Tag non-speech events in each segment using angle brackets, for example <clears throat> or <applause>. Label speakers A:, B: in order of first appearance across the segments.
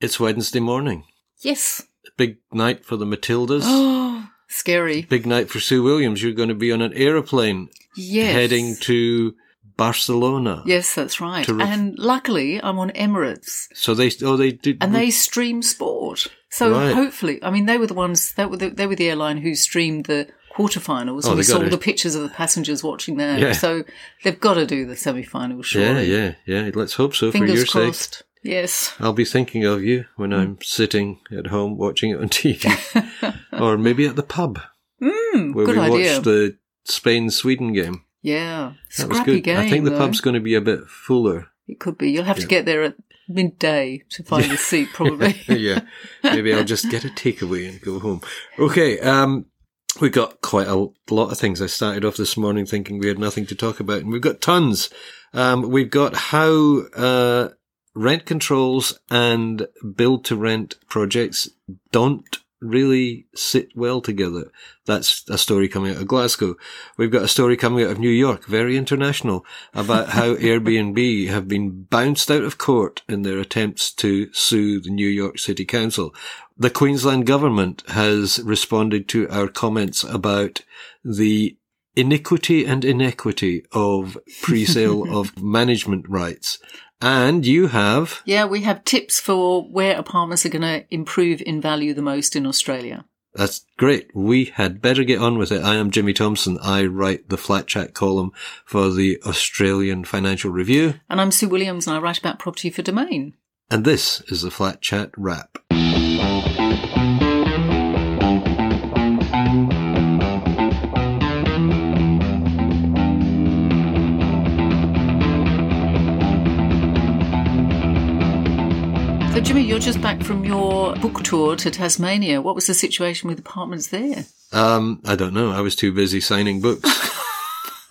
A: It's Wednesday morning.
B: Yes.
A: Big night for the Matildas.
B: Oh, <gasps> scary.
A: Big night for Sue Williams. You're going to be on an aeroplane
B: Yes.
A: heading to Barcelona.
B: Yes, that's right. and luckily, I'm on Emirates,
A: So they, oh, they did.
B: and they stream sport. So
A: Right.
B: hopefully, I mean, they were the ones. They were the, they were the airline who streamed the quarterfinals,
A: Oh,
B: and we saw
A: it.
B: the pictures of the passengers watching there.
A: Yeah.
B: So they've got to do the semi-final,
A: yeah,
B: surely.
A: yeah, yeah. Let's hope so for
B: Fingers
A: your sake.
B: Yes.
A: I'll be thinking of you when I'm sitting at home watching it on TV, <laughs> or maybe at the pub
B: Mm,
A: where we
B: idea.
A: watched the Spain Sweden game.
B: yeah.
A: That was
B: Scrappy
A: good.
B: game.
A: I think the
B: though.
A: pub's going to be a bit fuller.
B: It could be. You'll have
A: Yeah.
B: to get there at midday to find a seat, probably. <laughs>
A: yeah, maybe I'll just get a takeaway and go home. Okay, um, we got quite a lot of things. I started off this morning thinking we had nothing to talk about, and we've got tons. Um, we've got how uh, rent controls and build to rent projects don't really sit well together. That's a story coming out of Glasgow. We've got a story coming out of New York, very international, about how <laughs> Airbnb have been bounced out of court in their attempts to sue the New York City Council. The Queensland government has responded to our comments about the iniquity and inequity of pre-sale <laughs> of management rights. And you have
B: Yeah, we have tips for where apartments are going to improve in value the most in Australia.
A: That's great. We had better get on with it. I am Jimmy Thomson. I write the Flat Chat column for the Australian Financial Review.
B: And I'm Sue Williams and I write about property for Domain.
A: And this is the Flat Chat Wrap.
B: Jimmy, you're just back from your book tour to Tasmania. What was the situation with apartments there?
A: Um, I don't know. I was too busy signing books.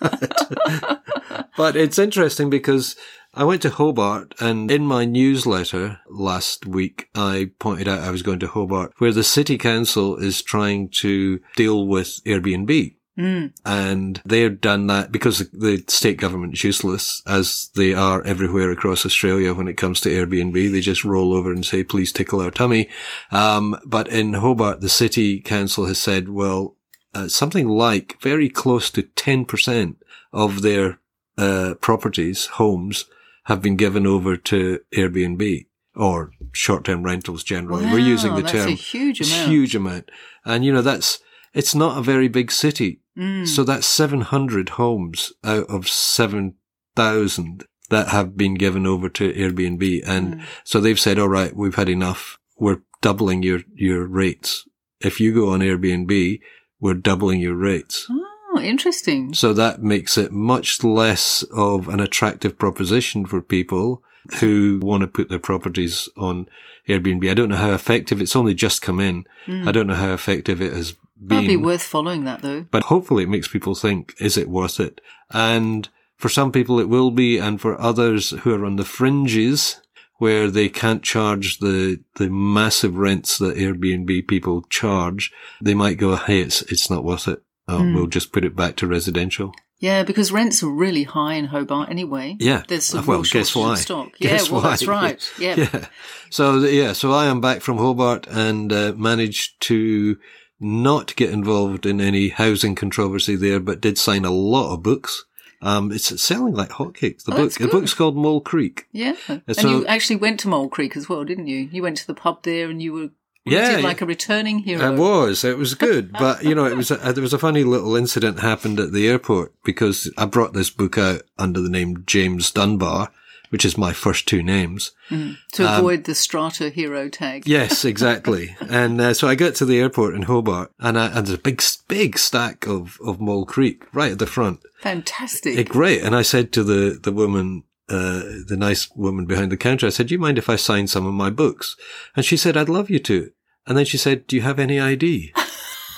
A: <laughs> but it's interesting because I went to Hobart and in my newsletter last week, I pointed out I was going to Hobart where the city council is trying to deal with Airbnb.
B: Mm.
A: And they've done that because the state government is useless as they are everywhere across Australia when it comes to Airbnb. They just roll over and say, please tickle our tummy. Um, but in Hobart, the city council has said, well, uh, something like very close to 10% of their uh, properties, homes, have been given over to Airbnb or short-term rentals generally. We're using
B: Wow,
A: the
B: that's
A: term
B: a huge amount.
A: huge amount. And you know, that's, it's not a very big city.
B: Mm.
A: So that's 700 homes out of 7,000 that have been given over to Airbnb. And
B: Mm.
A: so they've said, all right, we've had enough. We're doubling your, your rates. If you go on Airbnb, we're doubling your rates.
B: Oh, interesting.
A: So that makes it much less of an attractive proposition for people who want to put their properties on Airbnb. I don't know how effective it's only just come in. I don't know how effective it has
B: That'd be worth following that, though.
A: but hopefully it makes people think, is it worth it? And for some people it will be. And for others who are on the fringes where they can't charge the, the massive rents that Airbnb people charge, they might go, Hey, it's, it's not worth it. Oh, We'll just put it back to residential.
B: Yeah, because rents are really high in Hobart anyway.
A: Yeah.
B: There's a
A: Uh, well, guess why?
B: stock.
A: Guess
B: yeah, well,
A: why?
B: that's right. <laughs> Yeah.
A: Yeah. So yeah, so I am back from Hobart and uh, managed to not get involved in any housing controversy there, but did sign a lot of books. Um, it's selling like hotcakes. The
B: Oh,
A: book, the book's called Mole Creek.
B: Yeah. And
A: so-
B: you actually went to Mole Creek as well, didn't you? You went to the pub there and you were
A: Yeah,
B: like a returning hero.
A: I was. It was good, <laughs> but you know, it was. A, there was a funny little incident happened at the airport because I brought this book out under the name James Dunbar, which is my first two names.
B: to
A: Um,
B: avoid the strata hero tag.
A: Yes, <laughs> exactly. and uh, so I get to the airport in Hobart, and, I, and there's a big, big stack of, of Mole Creek right at the front.
B: Fantastic.
A: Eh, great. And I said to the, the woman, uh, the nice woman behind the counter, I said, do you mind if I sign some of my books? And she said, I'd love you to. And then she said, do you have any ID?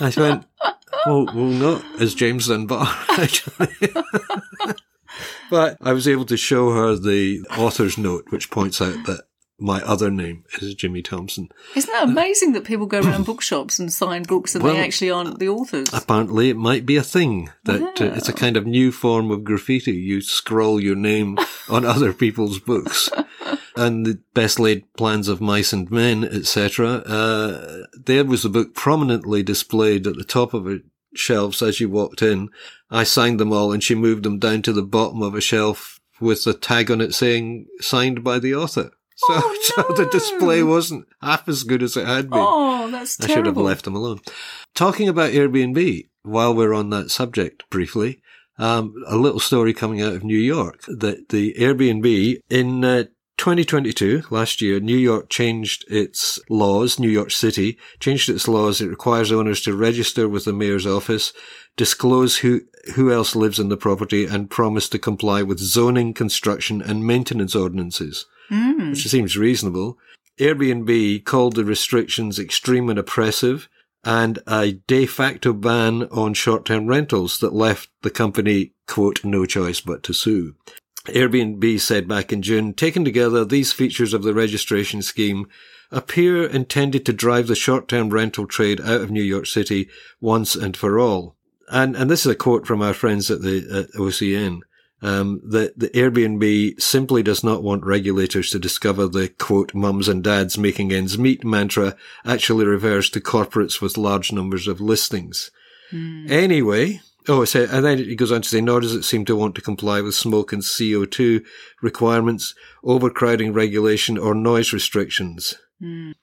A: I went, well, well, not as James Dunbar, actually. <laughs> <laughs> but I was able to show her the author's note, which points out that my other name is Jimmy Thomson.
B: Isn't that amazing that people go around bookshops and sign books and
A: Well,
B: they actually aren't the authors?
A: Apparently, it might be a thing that uh, it's a kind of new form of graffiti. You scroll your name <laughs> on other people's books. And the best laid plans of mice and men, etc. Uh, there was the book prominently displayed at the top of a shelves as you walked in. I signed them all and she moved them down to the bottom of a shelf with a tag on it saying signed by the author. <laughs> So,
B: Oh,
A: so the display wasn't half as good as it had been.
B: oh, that's terrible.
A: I should have left them alone. Talking about Airbnb, while we're on that subject briefly, um, a little story coming out of New York that the Airbnb in uh, 2022, last year, New York changed its laws, New York City changed its laws. It requires owners to register with the mayor's office, disclose who, who else lives in the property and promise to comply with zoning, construction and maintenance ordinances
B: Mm.
A: which seems reasonable. Airbnb called the restrictions extreme and oppressive and a de facto ban on short-term rentals that left the company, quote, no choice but to sue. Airbnb said back in June, taken together, these features of the registration scheme appear intended to drive the short-term rental trade out of New York City once and for all. And, and this is a quote from our friends at the at OCN um, that the Airbnb simply does not want regulators to discover the quote mums and dads making ends meet mantra actually refers to corporates with large numbers of listings. Anyway, oh, said, and then it goes on to say, nor does it seem to want to comply with smoke and CO2 requirements, overcrowding regulation, or noise restrictions.
B: Mm.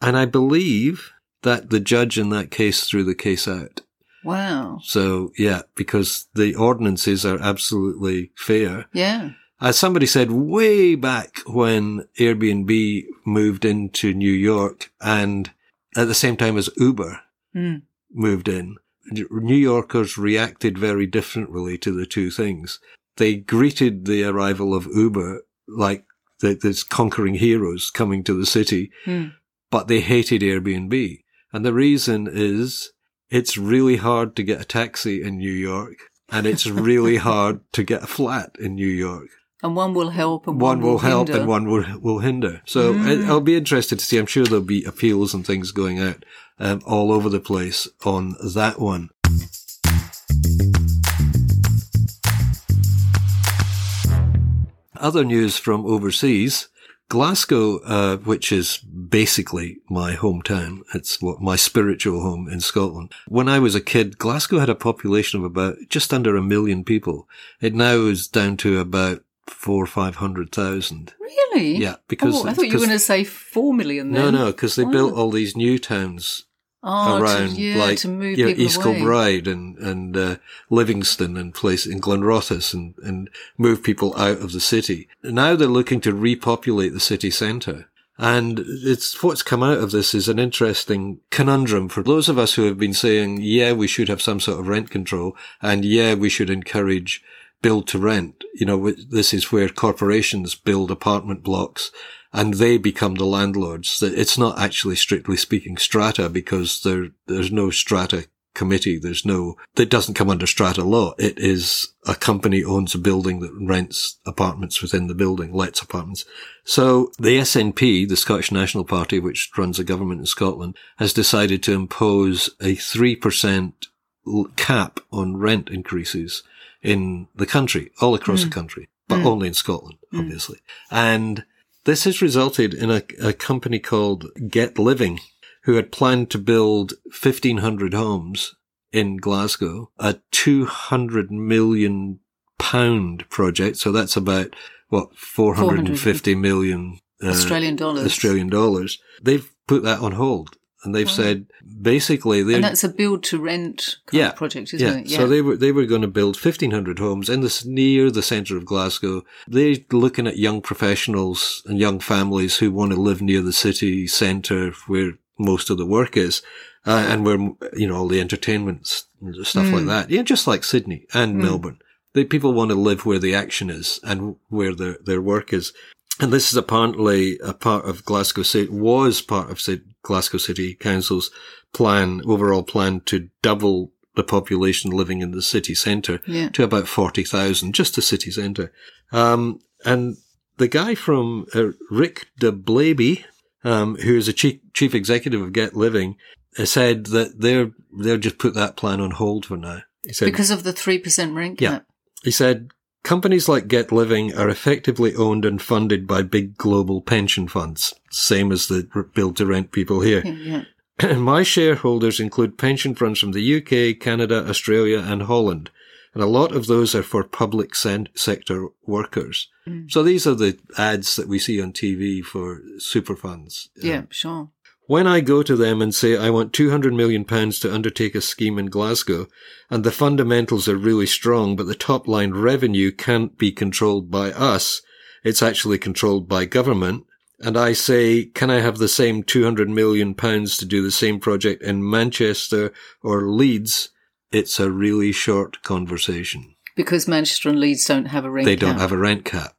A: And I believe that the judge in that case threw the case out.
B: Wow.
A: So yeah, because the ordinances are absolutely fair.
B: Yeah.
A: As somebody said way back when Airbnb moved into New York and at the same time as Uber
B: Mm.
A: moved in, New Yorkers reacted very differently to the two things. They greeted the arrival of Uber like the, this conquering heroes coming to the city,
B: Mm.
A: but they hated Airbnb. And the reason is it's really hard to get a taxi in New York and it's <laughs> really hard to get a flat in New York.
B: And one will help and
A: One
B: one,
A: will help
B: hinder.
A: and one will, will hinder. So I- I'll be interested to see. I'm sure there'll be appeals and things going out um, all over the place on that one. Other news from overseas. Glasgow, uh, which is basically my hometown. It's what my spiritual home in Scotland. When I was a kid, Glasgow had a population of about just under a million people. It now is down to about four or five hundred thousand.
B: Really?
A: Yeah, because-
B: oh, I thought you were going to say four million.
A: No,
B: Then.
A: no, because they
B: Wow.
A: built all these new towns
B: oh,
A: around,
B: to, yeah,
A: like
B: to move
A: you know, East
B: away.
A: Kilbride and and uh, Livingston and place in Glenrothes and and move people out of the city. Now they're looking to repopulate the city centre. And it's what's come out of this is an interesting conundrum for those of us who have been saying, yeah, we should have some sort of rent control, and yeah, we should encourage build to rent. You know, this is where corporations build apartment blocks and they become the landlords. That It's not actually strictly speaking strata because there, there's no strata committee. There's no, it doesn't come under strata law. It is a company owns a building that rents apartments within the building, lets apartments. So the SNP, the Scottish National Party, which runs the government in Scotland, has decided to impose a 3% cap on rent increases in the country, all across the mm. country, but mm. only in Scotland, mm. obviously. And this has resulted in a, a company called Get Living, who had planned to build 1,500 homes in Glasgow, a 200 million pound project. So that's about, what, 450 million uh,
B: Australian dollars.
A: Australian dollars. They've put that on hold. And they've said basically
B: And that's a build to rent kind
A: yeah,
B: of project, isn't
A: yeah.
B: it?
A: So they were they were going to build fifteen hundred homes in this near the centre of Glasgow. They're looking at young professionals and young families who want to live near the city centre where most of the work is, uh, and where you know all the entertainments and stuff
B: Hmm.
A: like that. Yeah, just like Sydney and Melbourne. The people want to live where the action is and where their their work is. And this is apparently a part of Glasgow City, was part of Glasgow City Council's plan, overall plan to double the population living in the city centre
B: Yeah.
A: to about 40,000, just the city centre. Um, and the guy from uh, Rick de Blaby, um, who is a chief, chief executive of Get Living, uh, said that they're they'll just put that plan on hold for now. He said
B: Because of the 3% rent
A: Yeah.
B: cap.
A: he said companies like Get Living are effectively owned and funded by big global pension funds, same as the build to rent people here.
B: Yeah. yeah. <clears throat>
A: My shareholders include pension funds from the UK, Canada, Australia, and Holland. And a lot of those are for public sen- sector workers. Mm. So these are the ads that we see on TV for super funds.
B: Yeah, um, sure.
A: When I go to them and say I want 200 million pounds to undertake a scheme in Glasgow, and the fundamentals are really strong, but the top line revenue can't be controlled by us, it's actually controlled by government, and I say, can I have the same 200 million pounds to do the same project in Manchester or Leeds? It's a really short conversation.
B: Because Manchester and Leeds don't have a rent
A: They don't have a rent cap.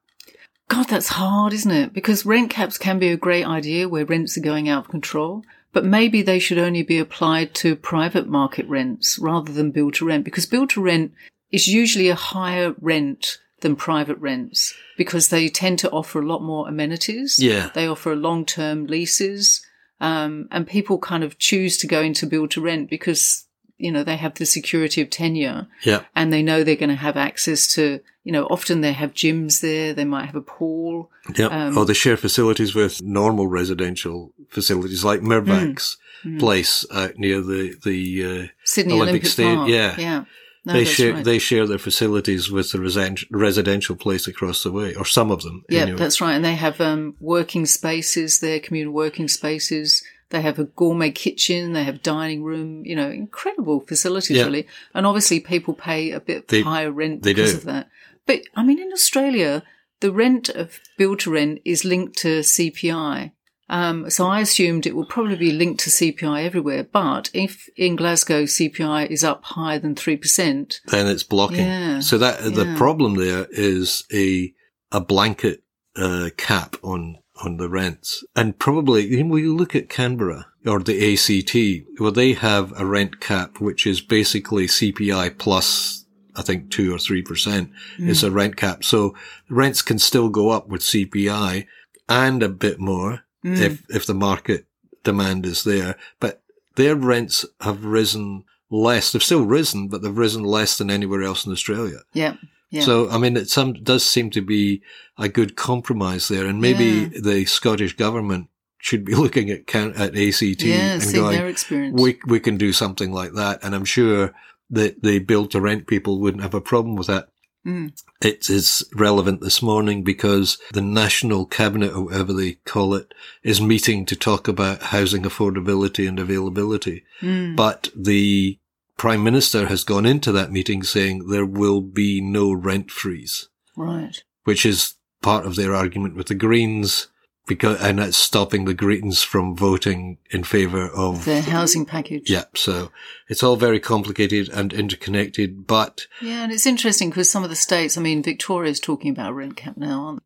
B: God, that's hard, isn't it? Because rent caps can be a great idea where rents are going out of control, but maybe they should only be applied to private market rents rather than build to rent because build to rent is usually a higher rent than private rents because they tend to offer a lot more amenities.
A: Yeah.
B: They offer long term leases. Um, and people kind of choose to go into build to rent because, you know, they have the security of tenure
A: Yeah.
B: and they know they're going to have access to, you know, often they have gyms there, they might have a pool.
A: Yeah.
B: Um,
A: or they share facilities with normal residential facilities like Mirvac's
B: Hmm.
A: Place out near the, the, uh,
B: Sydney
A: Olympic
B: Olympic,
A: Stadium,
B: Park.
A: yeah.
B: Yeah. No,
A: they share
B: right.
A: they share their facilities with the resen- residential place across the way, or some of them.
B: yeah,
A: anyway.
B: that's right. And they have um, working spaces there, communal working spaces. They have a gourmet kitchen. They have dining room. You know, incredible facilities,
A: Yeah.
B: really. And obviously, people pay a bit
A: They-
B: higher rent because
A: do.
B: of that. But I mean, in Australia, the rent of build to rent is linked to CPI. Um, so I assumed it will probably be linked to CPI everywhere. But if in Glasgow CPI is up higher than three percent,
A: then it's blocking.
B: Yeah,
A: So that the problem there is a a blanket uh, cap on on the rents, and probably you know, we look at Canberra or the ACT, well, they have a rent cap which is basically CPI plus. I think two or three percent hmm. is a rent cap. So rents can still go up with CPI and a bit more hmm. if if the market demand is there. But their rents have risen less. They've still risen, but they've risen less than anywhere else in Australia.
B: yeah, yeah.
A: So, I mean, it some, does seem to be a good compromise there. And maybe the Scottish government should be <laughs> looking at, at ACT
B: yeah,
A: and going,
B: experience.
A: we, we can do something like that. And I'm sure that the build to rent people wouldn't have a problem with that.
B: Mm.
A: It is relevant this morning because the National Cabinet, or whatever they call it, is meeting to talk about housing affordability and availability.
B: Mm.
A: But the Prime Minister has gone into that meeting saying there will be no rent freeze,
B: Right.
A: which is part of their argument with the Greens, because, and that's stopping the Greens from voting in favour of
B: the housing package.
A: Yeah, so it's all very complicated and interconnected, but
B: Yeah, and it's interesting because some of the states, I mean, Victoria's talking about a rent cap now, aren't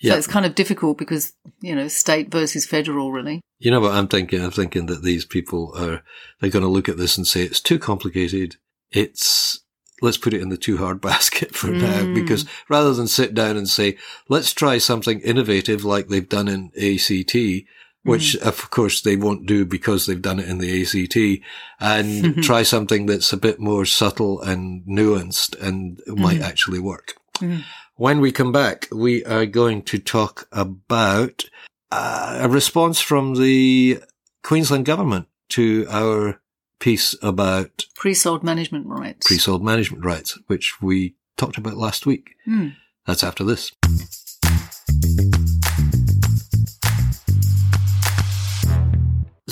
B: they?
A: yeah,
B: So it's kind of difficult because, you know, state versus federal, really.
A: you know what I'm thinking? I'm thinking that these people are, they're going to look at this and say it's too complicated. It's, let's put it in the too hard <laughs> basket for now,
B: Mm.
A: because rather than sit down and say, let's try something innovative like they've done in ACT, which
B: Mm.
A: of course they won't do because they've done it in the ACT and <laughs> try something that's a bit more subtle and nuanced and might actually work.
B: Mhm.
A: When we come back, we are going to talk about uh, a response from the Queensland government to our piece about
B: Pre-sold management rights.
A: pre-sold management rights, which we talked about last week.
B: Hmm.
A: That's after this.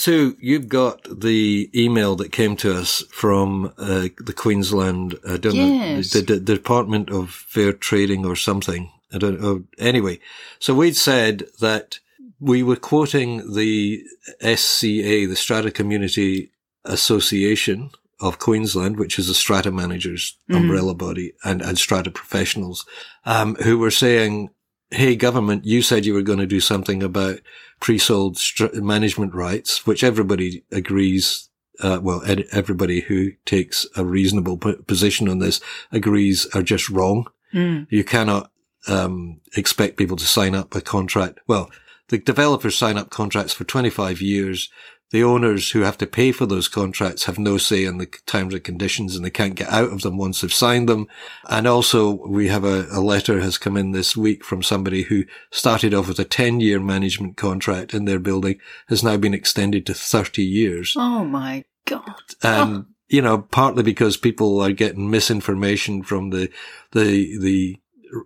A: So you've got the email that came to us from uh, the Queensland, I don't
B: Yes.
A: know, the, the Department of Fair Trading or something. I don't know. Anyway, so we'd said that we were quoting the SCA, the Strata Community Association of Queensland, which is a strata managers umbrella body and, and strata professionals, um, who were saying, Hey, government, you said you were going to do something about pre-sold management rights, which everybody agrees. Uh, well, ed- everybody who takes a reasonable p- position on this agrees are just wrong.
B: Mm.
A: You cannot um, expect people to sign up a contract. Well, the developers sign up contracts for 25 years. The owners who have to pay for those contracts have no say in the terms and conditions and they can't get out of them once they've signed them. And also we have a, a letter has come in this week from somebody who started off with a 10 year management contract in their building has now been extended to 30 years.
B: Oh my God.
A: And,
B: Oh.
A: you know, partly because people are getting misinformation from the, the, the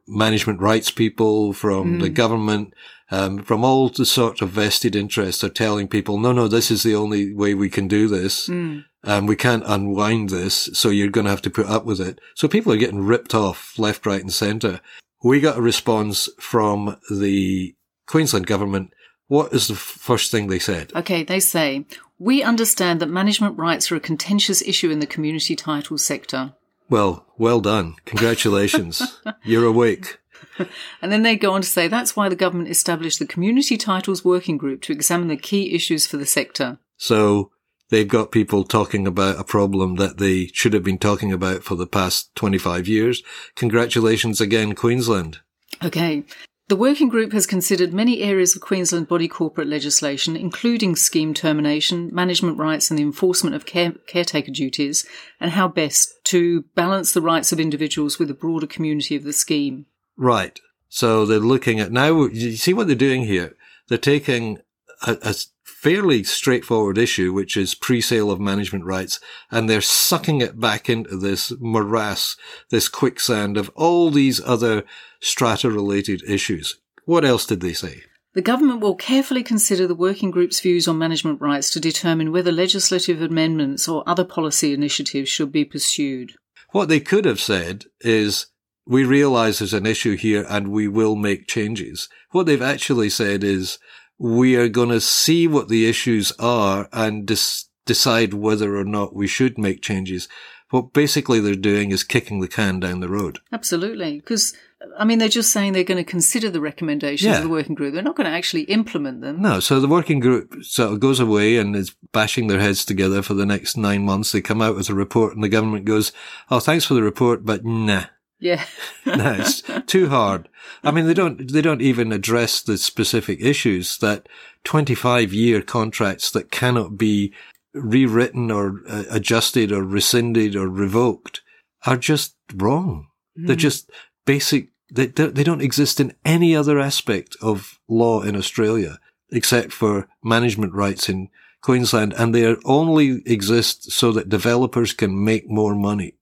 A: management rights people, from the mm. government, um, from all the sort of vested interests are telling people, no, no, this is the only way we can do this.
B: Mm.
A: Um, we can't unwind this. So you're going to have to put up with it. So people are getting ripped off left, right and centre. We got a response from the Queensland government. What is the first thing they said?
B: Okay, they say, we understand that management rights are a contentious issue in the community title sector.
A: Well, well done. Congratulations. <laughs> You're awake. <laughs>
B: And then they go on to say that's why the government established the Community Titles Working Group to examine the key issues for the sector.
A: So they've got people talking about a problem that they should have been talking about for the past 25 years. Congratulations again, Queensland.
B: Okay. The working group has considered many areas of Queensland body corporate legislation, including scheme termination, management rights, and the enforcement of care- caretaker duties, and how best to balance the rights of individuals with the broader community of the scheme.
A: Right. So they're looking at now, you see what they're doing here? They're taking a, a fairly straightforward issue, which is pre-sale of management rights, and they're sucking it back into this morass, this quicksand of all these other strata related issues. What else did they say?
B: The government will carefully consider the working group's views on management rights to determine whether legislative amendments or other policy initiatives should be pursued.
A: What they could have said is, we realize there's an issue here and we will make changes. What they've actually said is, we are going to see what the issues are and dis- decide whether or not we should make changes. What basically they're doing is kicking the can down the road.
B: Absolutely. Because, I mean, they're just saying they're going to consider the recommendations
A: Yeah.
B: of the working group. They're not going to actually implement them.
A: No, so the working group sort of goes away and is bashing their heads together for the next nine months. They come out with a report and the government goes, Oh, thanks for the report, but nah.
B: Yeah. <laughs>
A: no, it's too hard. I mean, they don't, they don't even address the specific issues that 25 year contracts that cannot be rewritten or uh, adjusted or rescinded or revoked are just wrong. They're just basic. They they don't exist in any other aspect of law in Australia except for management rights in Queensland. And they only exist so that developers can make more money.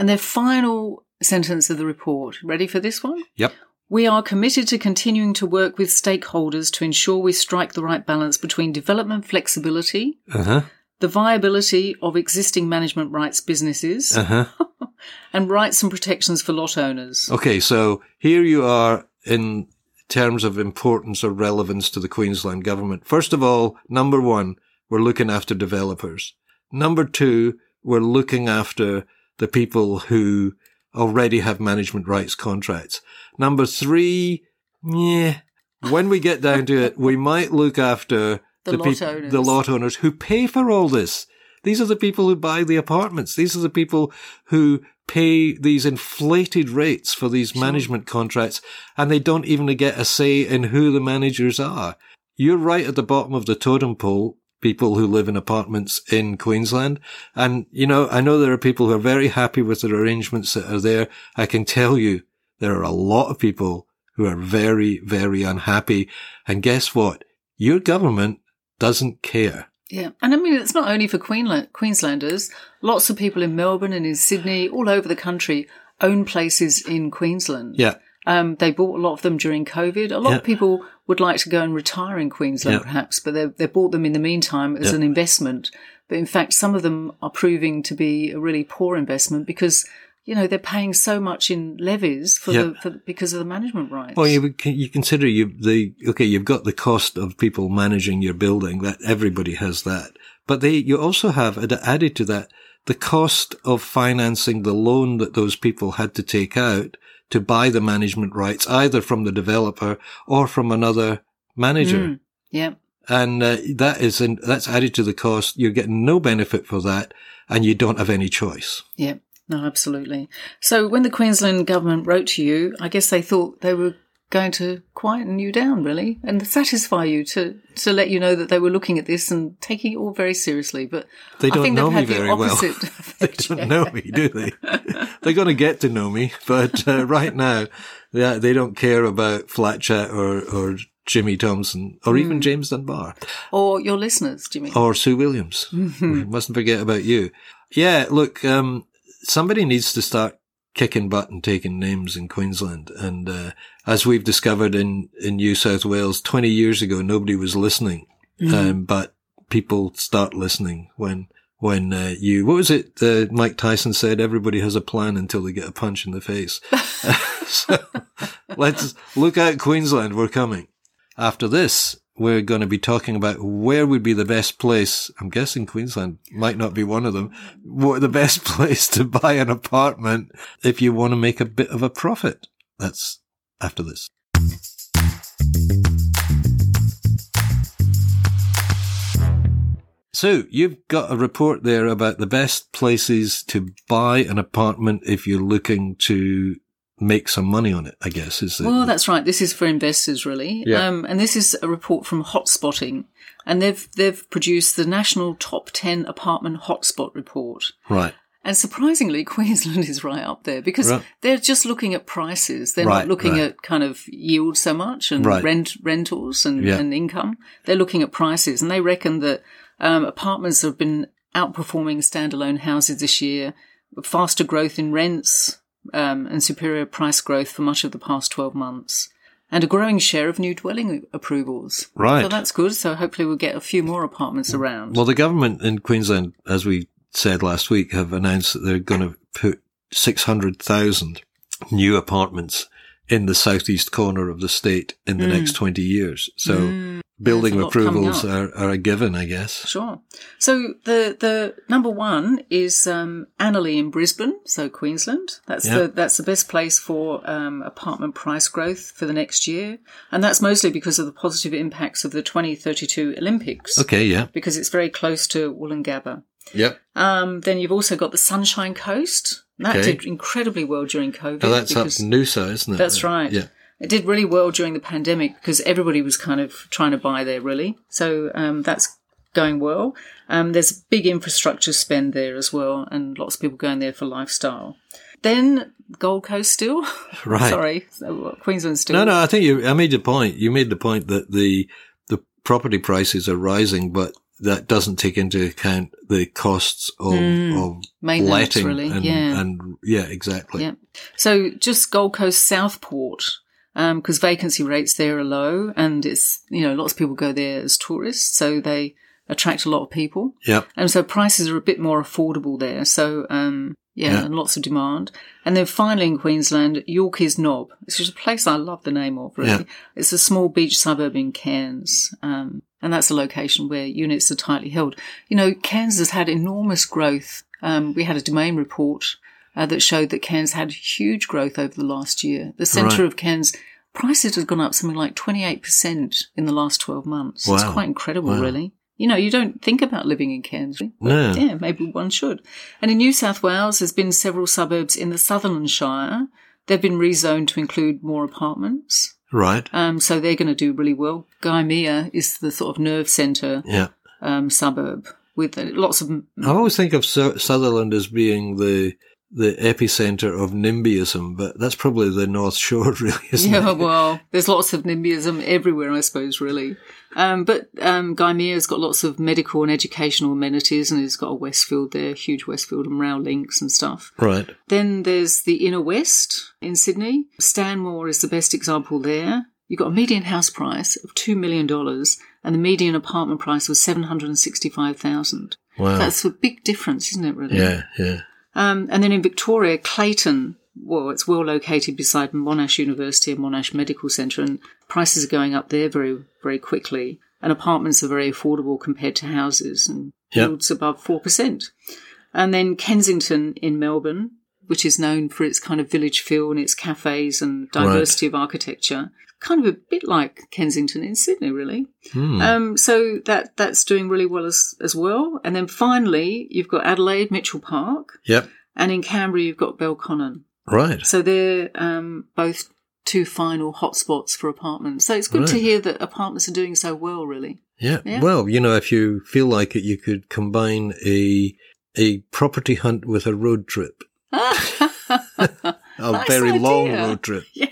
B: And their final sentence of the report. Ready for this one?
A: Yep.
B: We are committed to continuing to work with stakeholders to ensure we strike the right balance between development flexibility,
A: Uh huh.
B: the viability of existing management rights businesses,
A: Uh huh. <laughs>
B: and rights and protections for lot owners.
A: Okay, so here you are in terms of importance or relevance to the Queensland government. First of all, number one, we're looking after developers. Number two, we're looking after the people who already have management rights contracts. Number three, yeah, when we get down to it, we might look after <laughs>
B: The lot
A: peop-
B: owners.
A: the lot owners who pay for all this. These are the people who buy the apartments. These are the people who pay these inflated rates for these management contracts and they don't even get a say in who the managers are. You're right at the bottom of the totem pole, people who live in apartments in Queensland. And, you know, I know there are people who are very happy with the arrangements that are there. I can tell you there are a lot of people who are very, very unhappy. And guess what? Your government doesn't care.
B: Yeah, and I mean it's not only for Queensland, Queenslanders. Lots of people in Melbourne and in Sydney, all over the country, own places in Queensland.
A: Yeah.
B: Um, they bought a lot of them during COVID. A lot
A: Yeah.
B: of people would like to go and retire in Queensland,
A: Yeah.
B: perhaps, but they they bought them in the meantime as
A: Yeah.
B: an investment. But in fact, some of them are proving to be a really poor investment because you know they're paying so much in levies for
A: Yeah.
B: the for, because of the management rights.
A: Well, you you consider you the okay. You've got the cost of people managing your building. That everybody has that, but they you also have added to that the cost of financing the loan that those people had to take out to buy the management rights, either from the developer or from another manager.
B: Mm, yeah.
A: And uh, that is in, that's added to the cost. You're getting no benefit for that, and you don't have any choice.
B: Yeah. No, absolutely. So when the Queensland government wrote to you, I guess they thought they were going to quieten you down, really, and satisfy you to to let you know that they were looking at this and taking it all very seriously. But
A: They
B: I
A: don't
B: think
A: know me very well. <laughs> they don't know me, do they? <laughs> They're going to get to know me, but uh, right now, they, they don't care about Flat Chat or, or Jimmy Thomson or
B: Hmm.
A: even James Dunbar
B: Or your listeners, Jimmy.
A: or Sue Williams. We mustn't forget about you. Yeah, look, um, somebody needs to start kicking butt and taking names in Queensland. And uh, as we've discovered in, in New South Wales, 20 years ago, nobody was listening. Um, but people start listening when when uh, you what was it uh, Mike Tyson said everybody has a plan until they get a punch in the face. <laughs> <laughs> so let's look out Queensland we're coming. After this we're going to be talking about where would be the best place. I'm guessing Queensland might not be one of them. What the best <laughs> place to buy an apartment if you want to make a bit of a profit. That's after this. So you've got a report there about the best places to buy an apartment if you're looking to make some money on it, I guess, is it?
B: Well, that's right. This is for investors, really.
A: Yeah.
B: Um, and this is a report from Hotspotting, and they've they've produced the National Top Ten Apartment Hotspot Report.
A: right.
B: And surprisingly, <laughs> Queensland is right up there because
A: Right.
B: they're just looking at prices. They're
A: Right,
B: not looking
A: right.
B: at kind of yield so much and rent rentals and,
A: Yeah.
B: and income. They're looking at prices, and they reckon that um, apartments have been outperforming standalone houses this year. Faster growth in rents um, and superior price growth for much of the past twelve months. And a growing share of new dwelling approvals.
A: Right.
B: So that's good. So hopefully we'll get a few more apartments around.
A: Well, the government in Queensland, as we said last week, have announced that they're going to put 600,000 new apartments in the southeast corner of the state in the next 20 years. So building
B: There's a lot coming
A: approvals are, are a given, I guess.
B: Sure. So the the number one is um, Annerley in Brisbane, so Queensland. That's
A: Yeah.
B: the that's the best place for um, apartment price growth for the next year, and that's mostly because of the positive impacts of the 2032 Olympics.
A: Okay, yeah.
B: Because it's very close to Woolloongabba.
A: Yep.
B: Um, then you've also got the Sunshine Coast. That
A: Okay.
B: did incredibly well during COVID.
A: Now that's up Noosa, isn't it?
B: that's right.
A: Yeah.
B: It did really well during the pandemic because everybody was kind of trying to buy there, really. So um, that's going well. Um, there's big infrastructure spend there as well, and lots of people going there for lifestyle. Then Gold Coast still. <laughs>
A: Right.
B: Sorry, Queensland still.
A: No, no, I think you, I made the point. You made the point that the, the property prices are rising, but that doesn't take into account the costs of, of
B: Maintenance,
A: letting
B: really,
A: and,
B: yeah.
A: and yeah, exactly.
B: Yeah. So just Gold Coast Southport, because vacancy rates there are low, and it's you know lots of people go there as tourists, so they attract a lot of people.
A: Yep.
B: And so prices are a bit more affordable there. So, um, yeah,
A: Yeah.
B: and lots of demand. And then finally in Queensland, Yorkeys Knob. It's just a place I love the name of, really.
A: Yeah.
B: It's a small beach suburb in Cairns. Um, and that's a location where units are tightly held. You know, Cairns has had enormous growth. Um, we had a domain report uh, that showed that Cairns had huge growth over the last year. The centre
A: Right.
B: of Cairns prices have gone up something like 28% in the last 12 months.
A: Wow.
B: It's quite incredible,
A: Wow.
B: really. You know, you don't think about living in Cairns.
A: No.
B: Yeah, maybe one should. And in New South Wales, there's been several suburbs in the Sutherland Shire. They've been rezoned to include more apartments.
A: Right.
B: Um, so they're going to do really well. Gymea is the sort of nerve centre
A: Yeah.
B: um, suburb with uh, lots of.
A: I always think of Sutherland as being the the epicenter of NIMBYism, but that's probably the North Shore, <laughs> really, isn't
B: Yeah,
A: it?
B: well, there's lots of NIMBYism everywhere, I suppose, really. Um, but um, Gymea's got lots of medical and educational amenities, and it's got a Westfield there, huge Westfield and rail links and stuff.
A: Right.
B: Then there's the Inner West in Sydney. Stanmore is the best example there. You've got a median house price of $2 million, and the median apartment price was 765000
A: Wow.
B: That's a big difference, isn't it, really?
A: yeah. Yeah.
B: Um, and then in Victoria, Clayton, well, it's well located beside Monash University and Monash Medical Centre, and prices are going up there very, very quickly. And apartments are very affordable compared to houses, and
A: Yep.
B: yields above 4%. And then Kensington in Melbourne, which is known for its kind of village feel and its cafes and diversity of architecture. Kind of a bit like Kensington in Sydney, really.
A: Hmm.
B: Um, so that that's doing really well as as well. And then finally, you've got Adelaide Mitchell Park,
A: Yep.
B: and in Canberra you've got Belconnen.
A: Right.
B: So they're um, both two final hotspots for apartments. So it's good to hear that apartments are doing so well, really.
A: Yeah.
B: Yeah.
A: Well, you know, if you feel like it, you could combine a a property hunt with a road trip. <laughs> <laughs> A
B: Nice
A: very long road trip. <laughs>
B: yeah.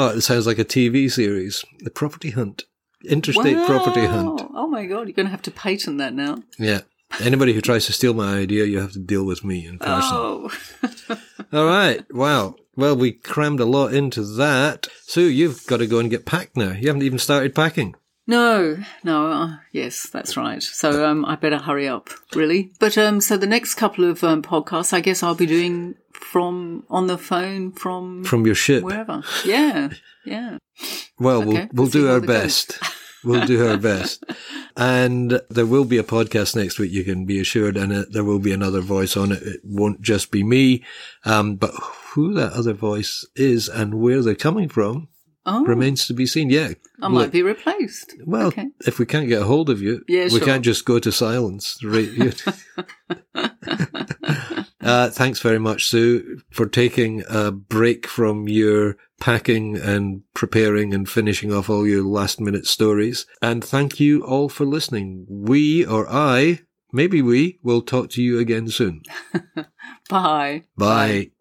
A: Oh, it sounds like a TV series. The property hunt. Interstate property hunt.
B: Oh my god, you're going to have to patent that now.
A: Yeah. Anybody who tries to steal my idea, you have to deal with me in person.
B: Oh. <laughs>
A: All right. Wow. Well, we crammed a lot into that. Sue, you've got to go and get packed now. You haven't even started packing.
B: No, no, uh, yes, that's right. So um, I better hurry up, really. But um, so the next couple of um, podcasts, I guess I'll be doing from on the phone from,
A: From your ship.
B: wherever. Yeah, yeah.
A: Well,
B: Okay,
A: we'll we'll
B: see
A: do our best. We'll do our best. <laughs> And there will be a podcast next week, you can be assured, and it, there will be another voice on it. It won't just be me. Um, but who that other voice is and where they're coming from
B: Oh,
A: remains to be seen. Yeah.
B: I might be replaced.
A: Well,
B: okay.
A: if we can't get a hold of you,
B: Yeah,
A: we
B: sure.
A: can't just go to silence. Right? <laughs> <laughs> Uh, thanks very much, Sue, for taking a break from your packing and preparing and finishing off all your last minute stories. And thank you all for listening. We or I, maybe we, will talk to you again soon. <laughs>
B: Bye.
A: Bye.